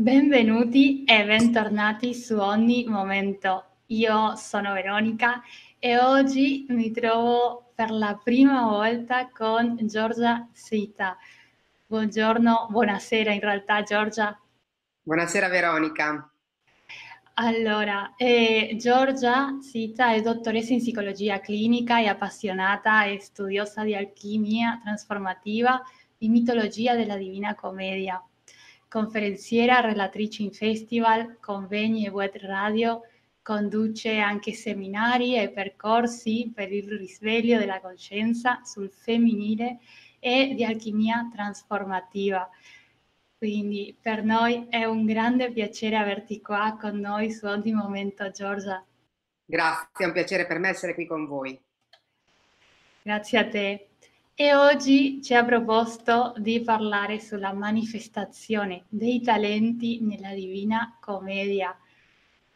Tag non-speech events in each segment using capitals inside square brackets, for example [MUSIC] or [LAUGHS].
Benvenuti e bentornati su Ogni Momento. Io sono Veronica e oggi mi trovo per la prima volta con Giorgia Sita. Buongiorno, buonasera in realtà Giorgia. Buonasera Veronica. Allora, eh, Giorgia Sita è dottoressa in psicologia clinica e appassionata e studiosa di alchimia trasformativa e mitologia della Divina Commedia conferenziera, relatrice in festival, convegni e web radio, conduce anche seminari e percorsi per il risveglio della coscienza sul femminile e di alchimia trasformativa. Quindi per noi è un grande piacere averti qua con noi su ogni momento, Giorgia. Grazie, è un piacere per me essere qui con voi. Grazie a te e oggi ci ha proposto di parlare sulla manifestazione dei talenti nella Divina Commedia.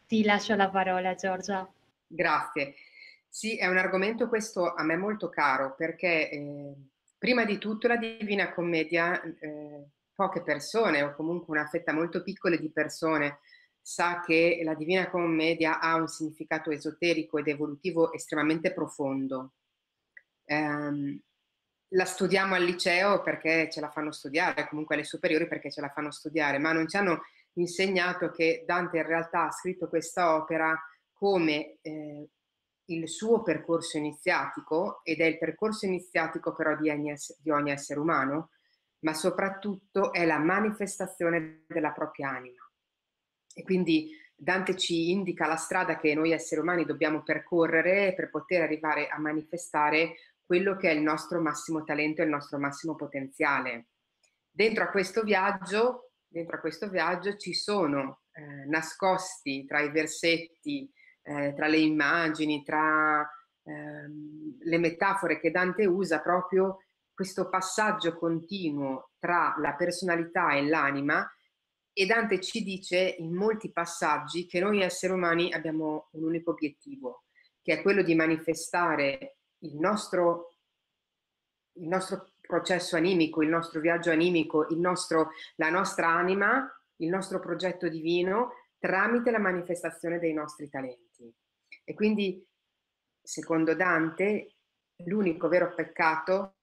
Ti lascio la parola, Giorgia. Grazie. Sì, è un argomento questo a me molto caro perché eh, prima di tutto la Divina Commedia, eh, poche persone o comunque una fetta molto piccola di persone sa che la Divina Commedia ha un significato esoterico ed evolutivo estremamente profondo. Um, la studiamo al liceo perché ce la fanno studiare, comunque alle superiori perché ce la fanno studiare, ma non ci hanno insegnato che Dante in realtà ha scritto questa opera come eh, il suo percorso iniziatico, ed è il percorso iniziatico però di ogni, di ogni essere umano, ma soprattutto è la manifestazione della propria anima. E quindi Dante ci indica la strada che noi esseri umani dobbiamo percorrere per poter arrivare a manifestare quello che è il nostro massimo talento e il nostro massimo potenziale. Dentro a questo viaggio, a questo viaggio ci sono eh, nascosti tra i versetti, eh, tra le immagini, tra ehm, le metafore che Dante usa proprio questo passaggio continuo tra la personalità e l'anima e Dante ci dice in molti passaggi che noi esseri umani abbiamo un unico obiettivo, che è quello di manifestare il nostro, il nostro processo animico, il nostro viaggio animico, nostro, la nostra anima, il nostro progetto divino tramite la manifestazione dei nostri talenti. E quindi, secondo Dante, l'unico vero peccato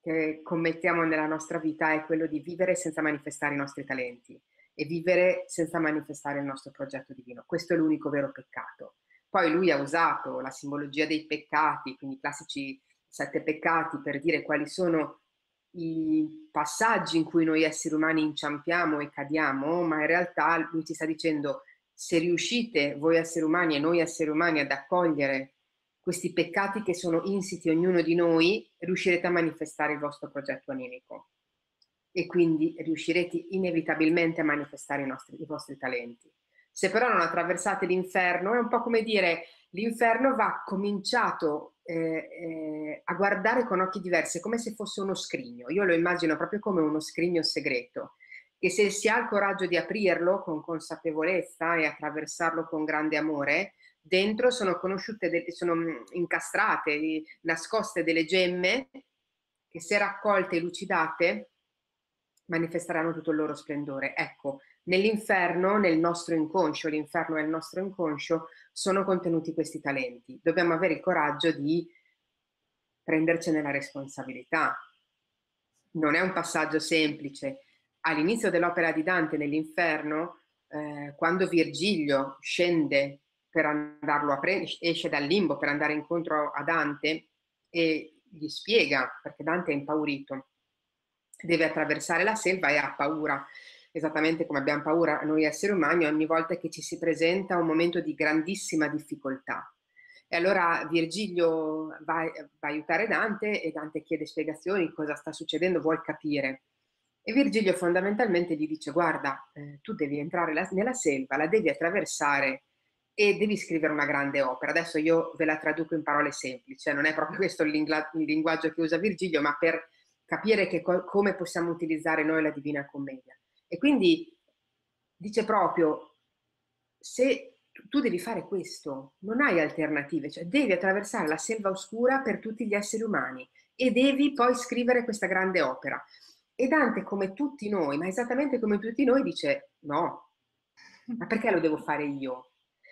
che commettiamo nella nostra vita è quello di vivere senza manifestare i nostri talenti e vivere senza manifestare il nostro progetto divino. Questo è l'unico vero peccato. Poi lui ha usato la simbologia dei peccati, quindi i classici sette peccati, per dire quali sono i passaggi in cui noi esseri umani inciampiamo e cadiamo, ma in realtà lui ci sta dicendo se riuscite voi esseri umani e noi esseri umani ad accogliere questi peccati che sono insiti ognuno di noi, riuscirete a manifestare il vostro progetto animico e quindi riuscirete inevitabilmente a manifestare i, nostri, i vostri talenti. Se però non attraversate l'inferno, è un po' come dire l'inferno va cominciato eh, eh, a guardare con occhi diversi, come se fosse uno scrigno. Io lo immagino proprio come uno scrigno segreto, che se si ha il coraggio di aprirlo con consapevolezza e attraversarlo con grande amore, dentro sono conosciute, sono mm, incastrate, nascoste delle gemme che se raccolte e lucidate manifesteranno tutto il loro splendore. Ecco, Nell'inferno, nel nostro inconscio, l'inferno è il nostro inconscio, sono contenuti questi talenti. Dobbiamo avere il coraggio di prendercene la responsabilità. Non è un passaggio semplice. All'inizio dell'opera di Dante nell'inferno, eh, quando Virgilio scende per andarlo a prendere, esce dal limbo per andare incontro a Dante e gli spiega, perché Dante è impaurito, deve attraversare la selva e ha paura esattamente come abbiamo paura noi esseri umani ogni volta che ci si presenta un momento di grandissima difficoltà. E allora Virgilio va, va a aiutare Dante e Dante chiede spiegazioni, cosa sta succedendo, vuol capire. E Virgilio fondamentalmente gli dice guarda, eh, tu devi entrare la, nella selva, la devi attraversare e devi scrivere una grande opera. Adesso io ve la traduco in parole semplici, cioè non è proprio questo il, lingua- il linguaggio che usa Virgilio, ma per capire co- come possiamo utilizzare noi la Divina Commedia. E quindi dice proprio, se tu devi fare questo, non hai alternative, cioè devi attraversare la selva oscura per tutti gli esseri umani e devi poi scrivere questa grande opera. E Dante, come tutti noi, ma esattamente come tutti noi, dice no, ma perché lo devo fare io?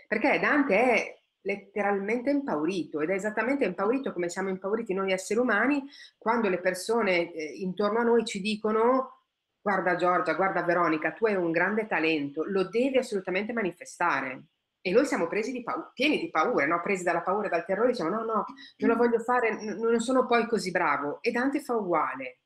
Perché Dante è letteralmente impaurito ed è esattamente impaurito come siamo impauriti noi esseri umani quando le persone eh, intorno a noi ci dicono guarda Giorgia, guarda Veronica, tu hai un grande talento, lo devi assolutamente manifestare. E noi siamo presi di paura, pieni di paura, no? presi dalla paura e dal terrore, diciamo no, no, non lo voglio fare, non sono poi così bravo. E Dante fa uguale.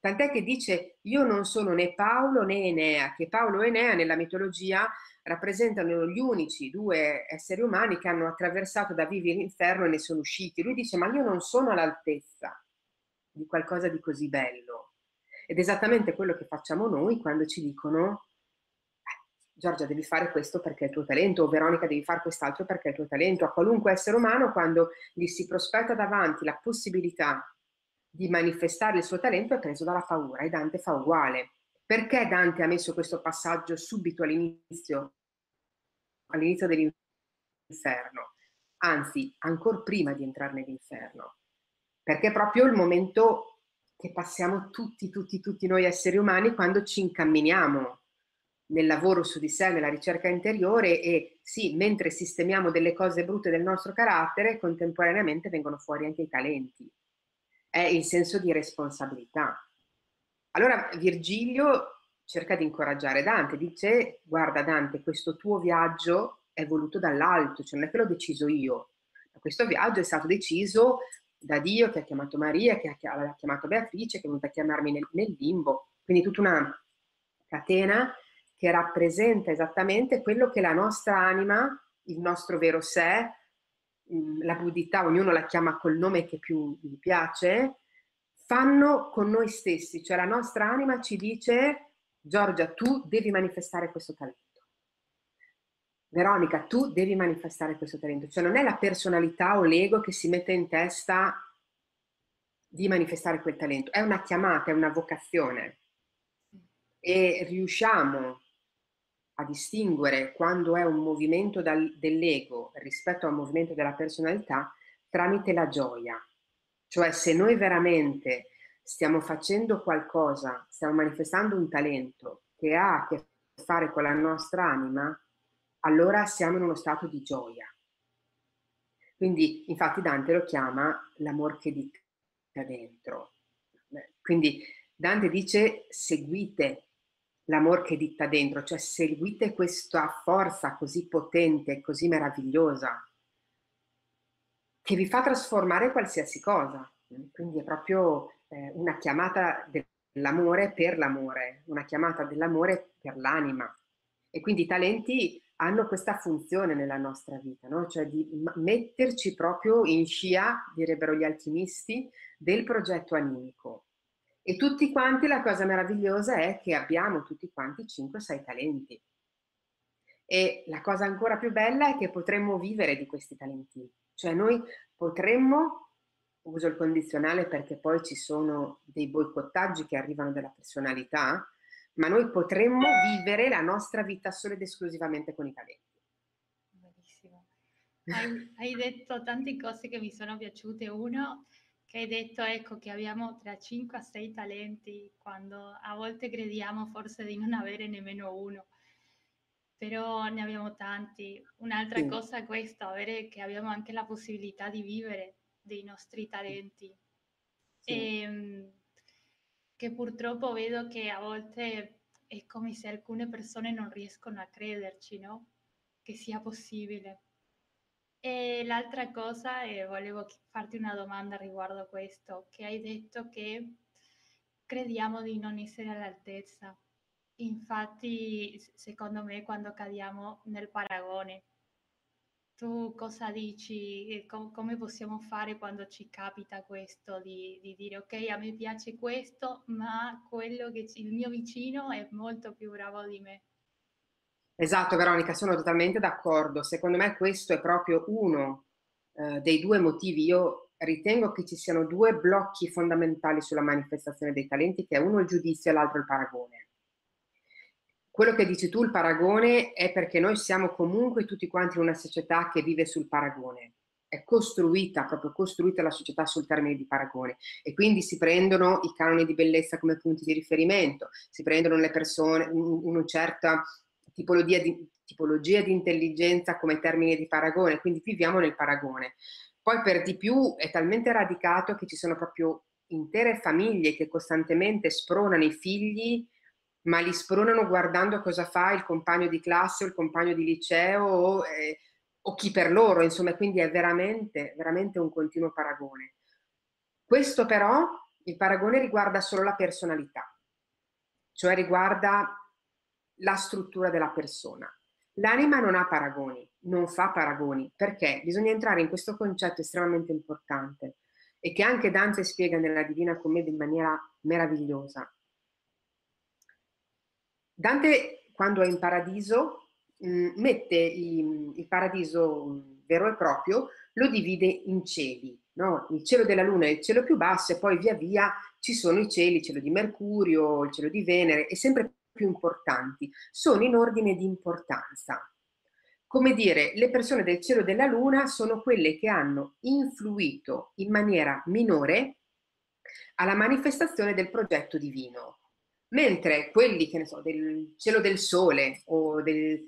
Tant'è che dice io non sono né Paolo né Enea, che Paolo e Enea nella mitologia rappresentano gli unici due esseri umani che hanno attraversato da vivi l'inferno e ne sono usciti. Lui dice ma io non sono all'altezza di qualcosa di così bello. Ed è esattamente quello che facciamo noi quando ci dicono Giorgia devi fare questo perché è il tuo talento, o Veronica devi fare quest'altro perché è il tuo talento. A qualunque essere umano, quando gli si prospetta davanti la possibilità di manifestare il suo talento, è preso dalla paura e Dante fa uguale. Perché Dante ha messo questo passaggio subito all'inizio, all'inizio dell'inferno? Anzi, ancora prima di entrare nell'inferno. Perché proprio il momento che passiamo tutti, tutti, tutti noi esseri umani quando ci incamminiamo nel lavoro su di sé, nella ricerca interiore e sì, mentre sistemiamo delle cose brutte del nostro carattere, contemporaneamente vengono fuori anche i talenti. È il senso di responsabilità. Allora Virgilio cerca di incoraggiare Dante, dice guarda Dante, questo tuo viaggio è voluto dall'alto, cioè non è che l'ho deciso io, questo viaggio è stato deciso da Dio che ha chiamato Maria, che ha chiamato Beatrice, che è venuta a chiamarmi nel, nel limbo, quindi tutta una catena che rappresenta esattamente quello che la nostra anima, il nostro vero sé, mm, la buddhità, ognuno la chiama col nome che più gli piace, fanno con noi stessi, cioè la nostra anima ci dice Giorgia, tu devi manifestare questo talento. Veronica, tu devi manifestare questo talento, cioè non è la personalità o l'ego che si mette in testa di manifestare quel talento, è una chiamata, è una vocazione e riusciamo a distinguere quando è un movimento dal, dell'ego rispetto a un movimento della personalità tramite la gioia. Cioè se noi veramente stiamo facendo qualcosa, stiamo manifestando un talento che ha a che fare con la nostra anima, allora siamo in uno stato di gioia. Quindi infatti Dante lo chiama l'amor che ditta dentro. Quindi Dante dice seguite l'amor che ditta dentro, cioè seguite questa forza così potente, così meravigliosa, che vi fa trasformare qualsiasi cosa. Quindi è proprio eh, una chiamata dell'amore per l'amore, una chiamata dell'amore per l'anima. E quindi i talenti hanno questa funzione nella nostra vita, no? cioè di metterci proprio in scia, direbbero gli alchimisti, del progetto animico. E tutti quanti la cosa meravigliosa è che abbiamo tutti quanti 5-6 talenti. E la cosa ancora più bella è che potremmo vivere di questi talenti. Cioè noi potremmo, uso il condizionale perché poi ci sono dei boicottaggi che arrivano dalla personalità, ma noi potremmo vivere la nostra vita solo ed esclusivamente con i talenti. Benissimo. Hai, hai detto tante cose che mi sono piaciute. Uno, che hai detto ecco, che abbiamo tra 5 a 6 talenti, quando a volte crediamo forse di non avere nemmeno uno, però ne abbiamo tanti. Un'altra sì. cosa è questa, avere che abbiamo anche la possibilità di vivere dei nostri talenti. Sì. E, ehm, che purtroppo vedo che a volte è come se alcune persone non riescono a crederci, no? Che sia possibile. E l'altra cosa, e volevo farti una domanda riguardo a questo, che hai detto che crediamo di non essere all'altezza. Infatti, secondo me, quando cadiamo nel paragone, tu cosa dici? Com- come possiamo fare quando ci capita questo di, di, dire ok, a me piace questo, ma quello che il mio vicino è molto più bravo di me? Esatto, Veronica, sono totalmente d'accordo. Secondo me questo è proprio uno eh, dei due motivi. Io ritengo che ci siano due blocchi fondamentali sulla manifestazione dei talenti, che è uno il giudizio e l'altro il paragone. Quello che dici tu, il paragone, è perché noi siamo comunque tutti quanti una società che vive sul paragone. è costruita, proprio costruita la società sul termine di paragone e quindi si prendono i canoni di bellezza come punti di riferimento, si prendono le persone, una certa tipologia di, tipologia di intelligenza come termine di paragone, quindi viviamo nel paragone. Poi per di più è talmente radicato che ci sono proprio intere famiglie che costantemente spronano i figli ma li spronano guardando cosa fa il compagno di classe o il compagno di liceo o, eh, o chi per loro, insomma, quindi è veramente, veramente un continuo paragone. Questo però, il paragone riguarda solo la personalità, cioè riguarda la struttura della persona. L'anima non ha paragoni, non fa paragoni, perché bisogna entrare in questo concetto estremamente importante e che anche Dante spiega nella Divina Commedia in maniera meravigliosa. Dante, quando è in paradiso, mh, mm, mette il, il paradiso vero e proprio, lo divide in cieli, no? il cielo della Luna è il cielo più basso e poi via via ci sono i cieli, il cielo di Mercurio, il cielo di Venere e sempre più importanti, sono in ordine di importanza. Come dire, le persone del cielo della Luna sono quelle che hanno influito in maniera minore alla manifestazione del progetto divino. Mentre quelli, che ne so, del cielo del sole o del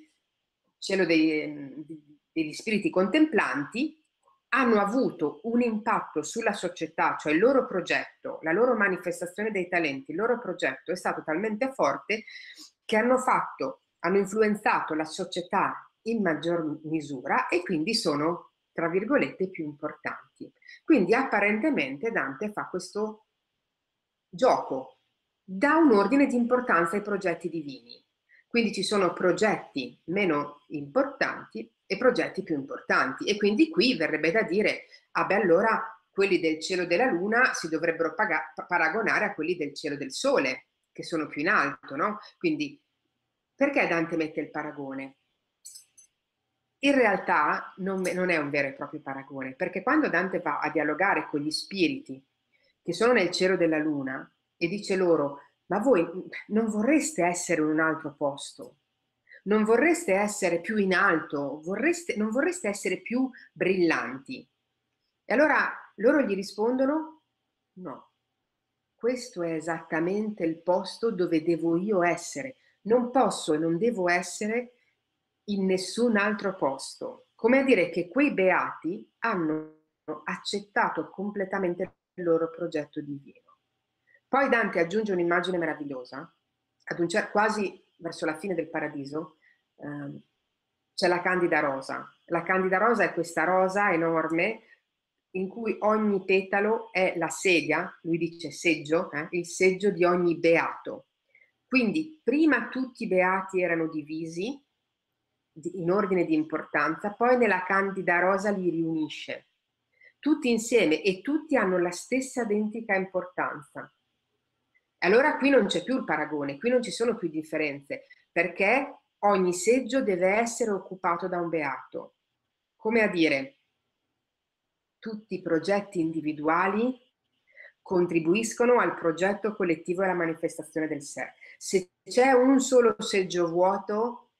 cielo dei, degli spiriti contemplanti hanno avuto un impatto sulla società, cioè il loro progetto, la loro manifestazione dei talenti, il loro progetto è stato talmente forte che hanno fatto, hanno influenzato la società in maggior misura e quindi sono, tra virgolette, più importanti. Quindi apparentemente Dante fa questo gioco dà un ordine di importanza ai progetti divini. Quindi ci sono progetti meno importanti e progetti più importanti. E quindi qui verrebbe da dire, ah beh allora quelli del cielo della luna si dovrebbero paragonare a quelli del cielo del sole, che sono più in alto, no? Quindi perché Dante mette il paragone? In realtà non, non, è un vero e proprio paragone, perché quando Dante va a dialogare con gli spiriti che sono nel cielo della luna, e dice loro, ma voi non vorreste essere in un altro posto, non vorreste essere più in alto, vorreste, non vorreste essere più brillanti. E allora loro gli rispondono, no, questo è esattamente il posto dove devo io essere, non posso e non devo essere in nessun altro posto. Come a dire che quei beati hanno accettato completamente il loro progetto divino. Poi Dante aggiunge un'immagine meravigliosa, cer- quasi verso la fine del paradiso, ehm, c'è la candida rosa. La candida rosa è questa rosa enorme in cui ogni petalo è la sedia, lui dice seggio, eh, il seggio di ogni beato. Quindi prima tutti i beati erano divisi in ordine di importanza, poi nella candida rosa li riunisce tutti insieme e tutti hanno la stessa identica importanza. Allora qui non c'è più il paragone, qui non ci sono più differenze, perché ogni seggio deve essere occupato da un beato. Come a dire, tutti i progetti individuali contribuiscono al progetto collettivo e alla manifestazione del sé. Se c'è un solo seggio vuoto,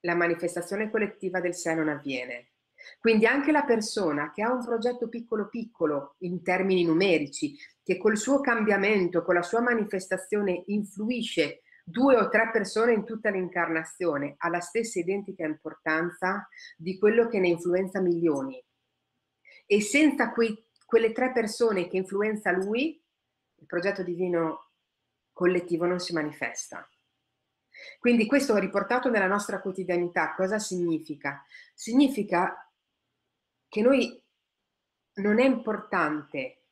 la manifestazione collettiva del sé non avviene. Quindi anche la persona che ha un progetto piccolo piccolo in termini numerici, che col suo cambiamento, con la sua manifestazione influisce due o tre persone in tutta l'incarnazione, ha la stessa identica importanza di quello che ne influenza milioni. E senza quei, quelle tre persone che influenza lui, il progetto divino collettivo non si manifesta. Quindi questo riportato nella nostra quotidianità cosa significa? Significa che noi non è importante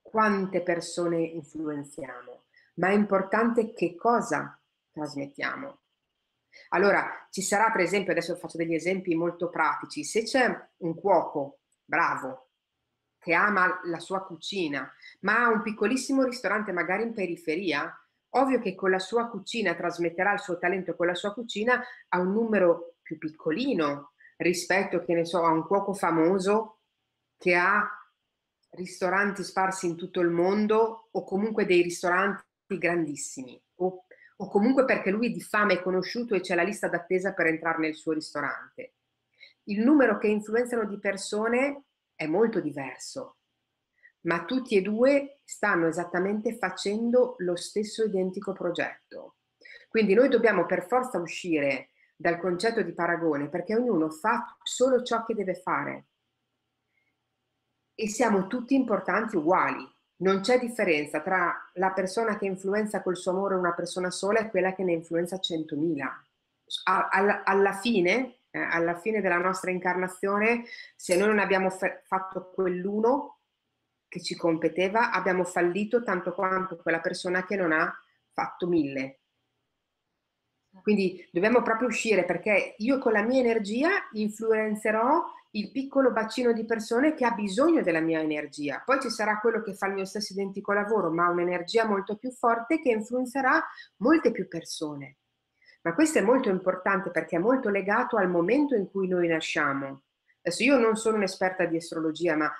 quante persone influenziamo, ma è importante che cosa trasmettiamo. Allora, ci sarà per esempio, adesso faccio degli esempi molto pratici, se c'è un cuoco bravo che ama la sua cucina, ma ha un piccolissimo ristorante magari in periferia, ovvio che con la sua cucina trasmetterà il suo talento con la sua cucina a un numero più piccolino rispetto, che ne so, a un cuoco famoso che ha ristoranti sparsi in tutto il mondo o comunque dei ristoranti grandissimi o, o comunque perché lui di fama è conosciuto e c'è la lista d'attesa per entrare nel suo ristorante. Il numero che influenzano di persone è molto diverso, ma tutti e due stanno esattamente facendo lo stesso identico progetto. Quindi noi dobbiamo per forza uscire dal concetto di paragone perché ognuno fa solo ciò che deve fare e siamo tutti importanti uguali. Non c'è differenza tra la persona che influenza col suo amore una persona sola e quella che ne influenza 100.000. Alla, alla fine, eh, alla fine della nostra incarnazione, se noi non abbiamo fatto quell'uno che ci competeva, abbiamo fallito tanto quanto quella persona che non ha fatto mille. Quindi dobbiamo proprio uscire perché io con la mia energia influenzerò il piccolo bacino di persone che ha bisogno della mia energia. Poi ci sarà quello che fa il mio stesso identico lavoro, ma un'energia molto più forte che influenzerà molte più persone. Ma questo è molto importante perché è molto legato al momento in cui noi nasciamo. Adesso io non sono un'esperta di astrologia, ma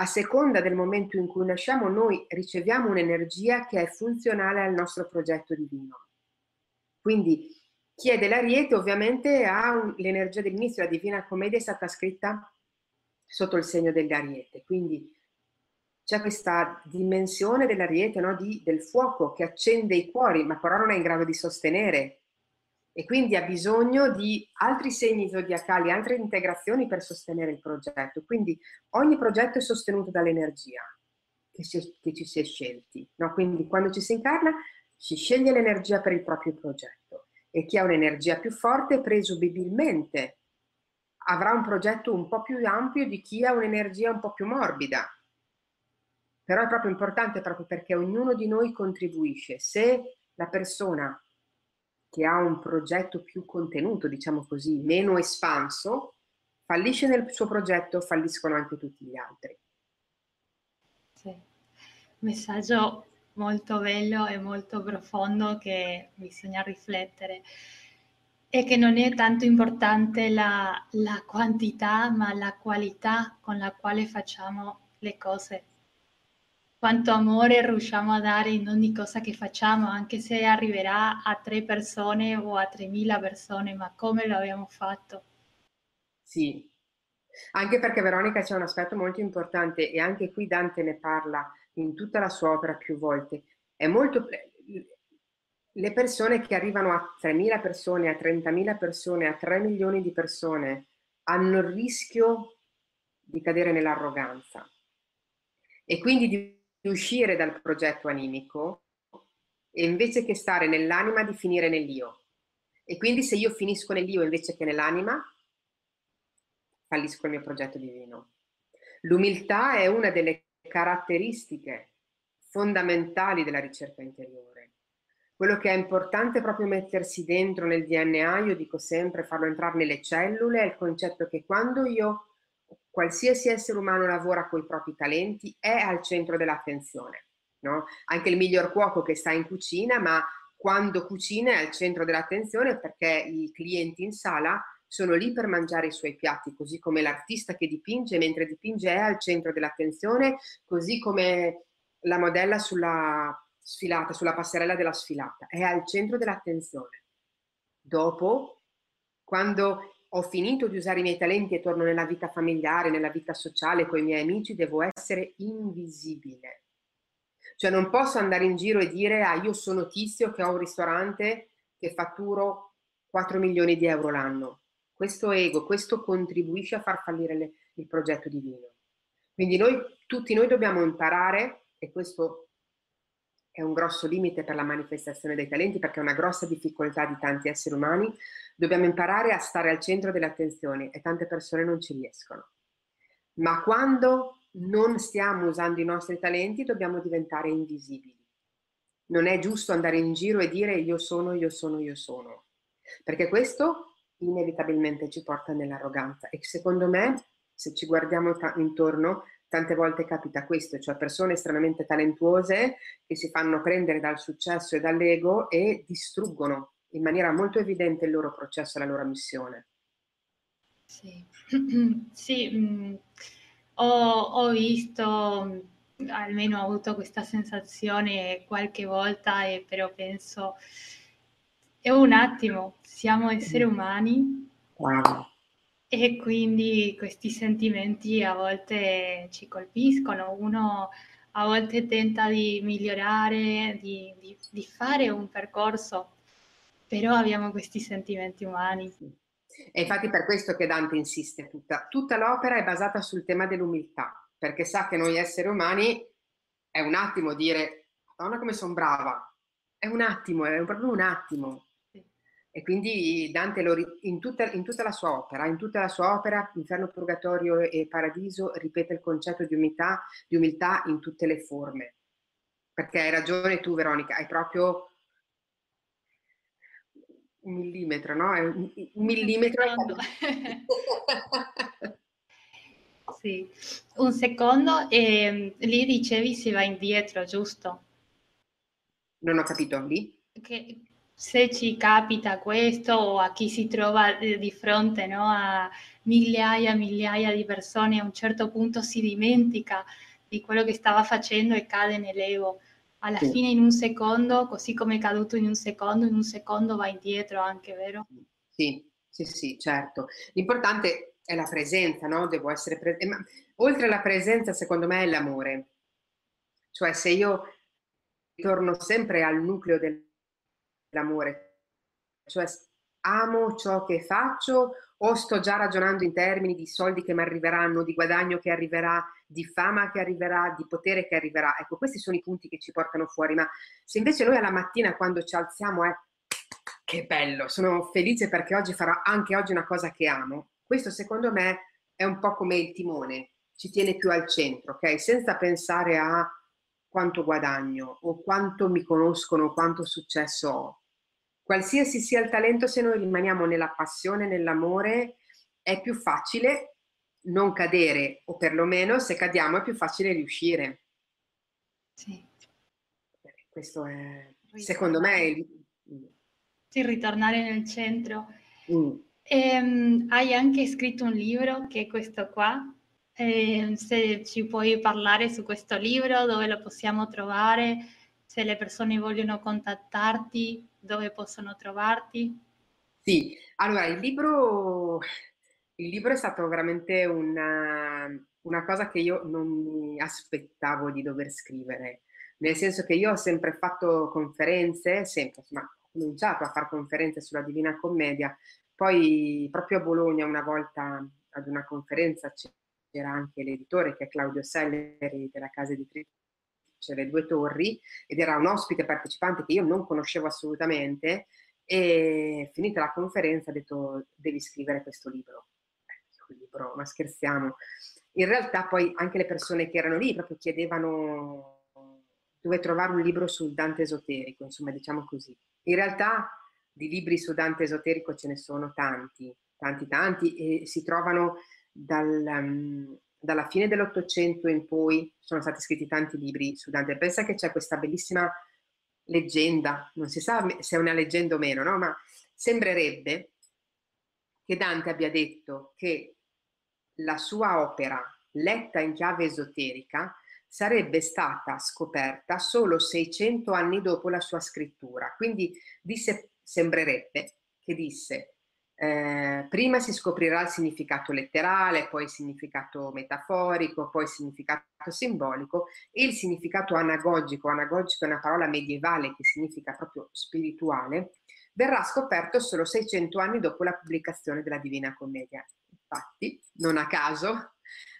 a seconda del momento in cui nasciamo noi riceviamo un'energia che è funzionale al nostro progetto divino. Quindi chi è dell'Ariete ovviamente ha l'energia dell'inizio, la Divina Commedia è stata scritta sotto il segno dell'Ariete, quindi c'è questa dimensione dell'Ariete, no? Di, del fuoco che accende i cuori, ma però non è in grado di sostenere e quindi ha bisogno di altri segni zodiacali, altre integrazioni per sostenere il progetto. Quindi ogni progetto è sostenuto dall'energia che, che ci si è scelti. No? Quindi quando ci si incarna si sceglie l'energia per il proprio progetto e chi ha un'energia più forte presumibilmente avrà un progetto un po' più ampio di chi ha un'energia un po' più morbida. Però è proprio importante proprio perché ognuno di noi contribuisce. Se la persona che ha un progetto più contenuto, diciamo così, meno espanso, fallisce nel suo progetto, falliscono anche tutti gli altri. Sì. Messaggio molto bello e molto profondo che bisogna riflettere e che non è tanto importante la, la quantità, ma la qualità con la quale facciamo le cose. Quanto amore riusciamo a dare in ogni cosa che facciamo, anche se arriverà a tre persone o a tremila persone, ma come lo abbiamo fatto? Sì, anche perché Veronica c'è un aspetto molto importante e anche qui Dante ne parla in tutta la sua opera più volte. È molto le persone che arrivano a 3.000 persone, a 30.000 persone, a 3 milioni di persone hanno il rischio di cadere nell'arroganza e quindi di uscire dal progetto animico e invece che stare nell'anima di finire nell'io. E quindi se io finisco nell'io invece che nell'anima, fallisco il mio progetto divino. L'umiltà è una delle caratteristiche fondamentali della ricerca interiore. Quello che è importante proprio mettersi dentro nel DNA, io dico sempre, farlo entrare nelle cellule, è il concetto che quando io, qualsiasi essere umano lavora con i propri talenti, è al centro dell'attenzione. No? Anche il miglior cuoco che sta in cucina, ma quando cucina è al centro dell'attenzione perché i clienti in sala sono lì per mangiare i suoi piatti, così come l'artista che dipinge mentre dipinge è al centro dell'attenzione, così come la modella sulla sfilata, sulla passerella della sfilata, è al centro dell'attenzione. Dopo, quando ho finito di usare i miei talenti e torno nella vita familiare, nella vita sociale con i miei amici, devo essere invisibile. Cioè non posso andare in giro e dire ah io sono tizio che ho un ristorante che fatturo 4 milioni di euro l'anno questo ego, questo contribuisce a far fallire le, il progetto divino. Quindi noi, tutti noi dobbiamo imparare, e questo è un grosso limite per la manifestazione dei talenti, perché è una grossa difficoltà di tanti esseri umani, dobbiamo imparare a stare al centro dell'attenzione e tante persone non ci riescono. Ma quando non stiamo usando i nostri talenti dobbiamo diventare invisibili. Non è giusto andare in giro e dire io sono, io sono, io sono, perché questo inevitabilmente ci porta nell'arroganza e secondo me se ci guardiamo ta- intorno tante volte capita questo, cioè persone estremamente talentuose che si fanno prendere dal successo e dall'ego e distruggono in maniera molto evidente il loro processo e la loro missione. Sì, [CLEARS THROAT] sì mh, mm, ho, ho, visto, almeno ho avuto questa sensazione qualche volta, e però penso è un attimo, siamo esseri umani. Wow. e quindi questi sentimenti a volte ci colpiscono. Uno a volte tenta di migliorare, di, di, di fare un percorso, però abbiamo questi sentimenti umani. E infatti per questo che Dante insiste tutta, tutta l'opera è basata sul tema dell'umiltà, perché sa che noi esseri umani è un attimo dire, Madonna come sono brava, è un attimo, è proprio un attimo. E quindi Dante lo, in, tutta, in, tutta, la sua opera, in tutta la sua opera, Inferno, Purgatorio e Paradiso, ripete il concetto di umiltà, di umiltà in tutte le forme. Perché hai ragione tu, Veronica, hai proprio un millimetro, no? È un, un millimetro. [LAUGHS] sì, un secondo e lì dicevi si va indietro, giusto? Non ho capito, lì? Che se ci capita questo o a chi si trova eh, di fronte no, a migliaia e migliaia di persone, a un certo punto si dimentica di quello che stava facendo e cade nell'ego. Alla sì. fine in un secondo, così come è caduto in un secondo, in un secondo va indietro anche, vero? Sì, sì, sì, certo. L'importante è la presenza, no? Devo essere presente. Ma oltre alla presenza, secondo me, è l'amore. Cioè, se io torno sempre al nucleo del l'amore, cioè amo ciò che faccio o sto già ragionando in termini di soldi che mi arriveranno, di guadagno che arriverà, di fama che arriverà, di potere che arriverà. Ecco, questi sono i punti che ci portano fuori, ma se invece noi alla mattina quando ci alziamo è che bello, sono felice perché oggi farò anche oggi una cosa che amo, questo secondo me è un po' come il timone, ci tiene più al centro, ok? Senza pensare a quanto guadagno o quanto mi conoscono, quanto successo ho. Qualsiasi sia il talento, se noi rimaniamo nella passione, nell'amore, è più facile non cadere o perlomeno se cadiamo è più facile riuscire. Sì. Questo è, secondo me, il... sì, ritornare nel centro. Mm. E, um, hai anche scritto un libro che è questo qua, eh, se ci puoi parlare su questo libro, dove lo possiamo trovare, se le persone vogliono contattarti, dove possono trovarti. Sì, allora il libro, il libro è stato veramente una, una cosa che io non mi aspettavo di dover scrivere, nel senso che io ho sempre fatto conferenze, sempre, ma ho cominciato a fare conferenze sulla Divina Commedia, poi proprio a Bologna una volta ad una conferenza c'era anche l'editore che è Claudio Selleri della casa editrice Le Due Torri ed era un ospite partecipante che io non conoscevo assolutamente e finita la conferenza ha detto devi scrivere questo libro. Eh, libro, ma scherziamo. In realtà poi anche le persone che erano lì proprio chiedevano dove trovare un libro sul Dante esoterico, insomma diciamo così. In realtà di libri su Dante esoterico ce ne sono tanti, tanti, tanti e si trovano dal, um, dalla fine dell'Ottocento in poi sono stati scritti tanti libri su Dante. Pensa che c'è questa bellissima leggenda, non si sa se è una leggenda o meno, no? ma sembrerebbe che Dante abbia detto che la sua opera, letta in chiave esoterica, sarebbe stata scoperta solo 600 anni dopo la sua scrittura. Quindi disse, sembrerebbe che disse eh, prima si scoprirà il significato letterale, poi il significato metaforico, poi il significato simbolico e il significato anagogico, anagogico è una parola medievale che significa proprio spirituale, verrà scoperto solo 600 anni dopo la pubblicazione della Divina Commedia. Infatti, non a caso,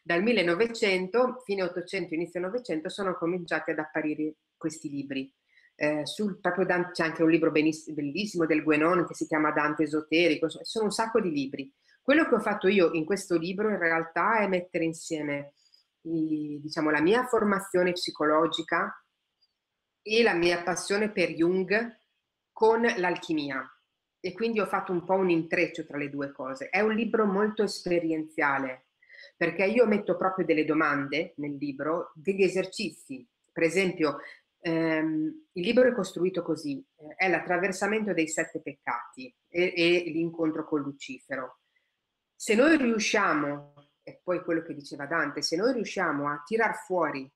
dal 1900, fine 800, inizio 900, sono cominciati ad apparire questi libri eh, sul, proprio Dante, c'è anche un libro bellissimo del Guenon che si chiama Dante Esoterico, sono un sacco di libri. Quello che ho fatto io in questo libro in realtà è mettere insieme i, diciamo, la mia formazione psicologica e la mia passione per Jung con l'alchimia. E quindi ho fatto un po' un intreccio tra le due cose. È un libro molto esperienziale, perché io metto proprio delle domande nel libro, degli esercizi. Per esempio, il libro è costruito così, eh, è l'attraversamento dei sette peccati e, e l'incontro con Lucifero. Se noi riusciamo, e poi quello che diceva Dante, se noi riusciamo a tirar fuori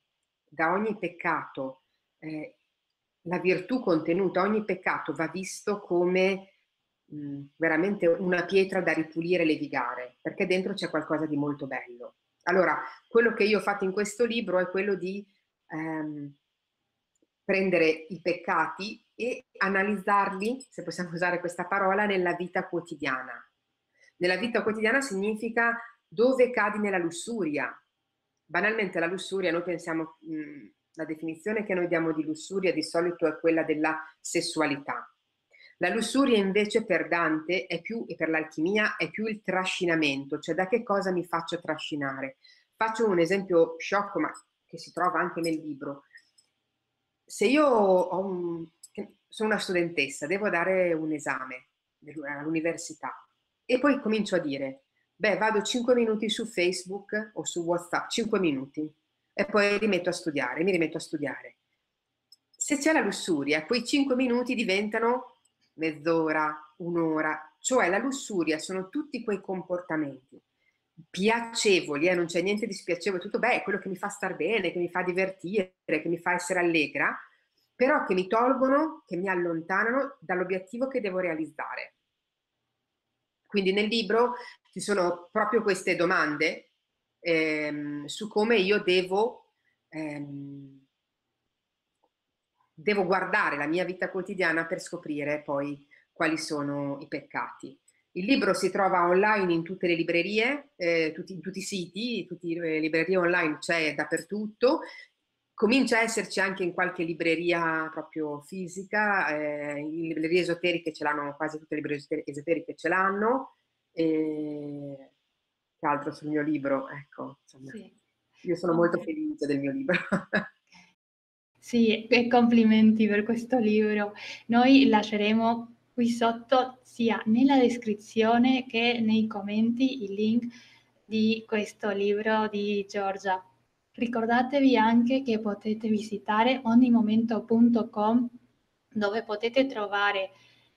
da ogni peccato eh, la virtù contenuta, ogni peccato va visto come mh, veramente una pietra da ripulire e levigare, perché dentro c'è qualcosa di molto bello. Allora, quello che io ho fatto in questo libro è quello di ehm, prendere i peccati e analizzarli, se possiamo usare questa parola, nella vita quotidiana. Nella vita quotidiana significa dove cadi nella lussuria. Banalmente la lussuria, noi pensiamo, mh, la definizione che noi diamo di lussuria di solito è quella della sessualità. La lussuria invece per Dante più, e per l'alchimia è più il trascinamento, cioè da che cosa mi faccio trascinare. Faccio un esempio sciocco, ma che si trova anche nel libro. Se io un, sono una studentessa, devo dare un esame all'università e poi comincio a dire, beh, vado 5 minuti su Facebook o su WhatsApp, 5 minuti, e poi rimetto a studiare, mi rimetto a studiare. Se c'è la lussuria, quei 5 minuti diventano mezz'ora, un'ora, cioè la lussuria sono tutti quei comportamenti piacevoli, eh, non c'è niente di spiacevole, tutto beh, è quello che mi fa star bene, che mi fa divertire, che mi fa essere allegra, però che mi tolgono, che mi allontanano dall'obiettivo che devo realizzare. Quindi nel libro ci sono proprio queste domande ehm, su come io devo, ehm, devo guardare la mia vita quotidiana per scoprire poi quali sono i peccati. Il libro si trova online in tutte le librerie, eh, tutti, in tutti i siti, tutte le librerie online c'è dappertutto, comincia a esserci anche in qualche libreria proprio fisica, eh, in librerie esoteriche ce l'hanno, quasi tutte le librerie esoteriche ce l'hanno, e che altro sul mio libro, ecco, insomma, sì. io sono molto felice del mio libro. Sì, e complimenti per questo libro. Noi lasceremo qui sotto sia nella descrizione che nei commenti il link di questo libro di Giorgia. Ricordatevi anche che potete visitare ognimomento.com dove potete trovare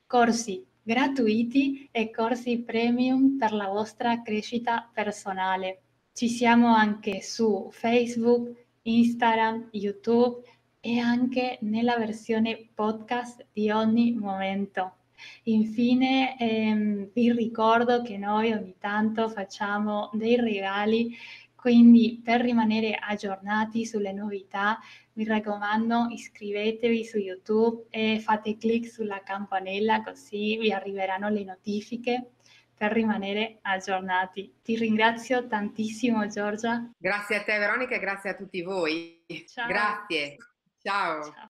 corsi gratuiti e corsi premium per la vostra crescita personale. Ci siamo anche su Facebook, Instagram, YouTube e anche nella versione podcast di ogni momento. Infine ehm, vi ricordo che noi ogni tanto facciamo dei regali quindi per rimanere aggiornati sulle novità, mi raccomando iscrivetevi su YouTube e fate clic sulla campanella così vi arriveranno le notifiche per rimanere aggiornati. Ti ringrazio tantissimo Giorgia. Grazie a te Veronica e grazie a tutti voi. Ciao. Grazie. Ciao. Ciao.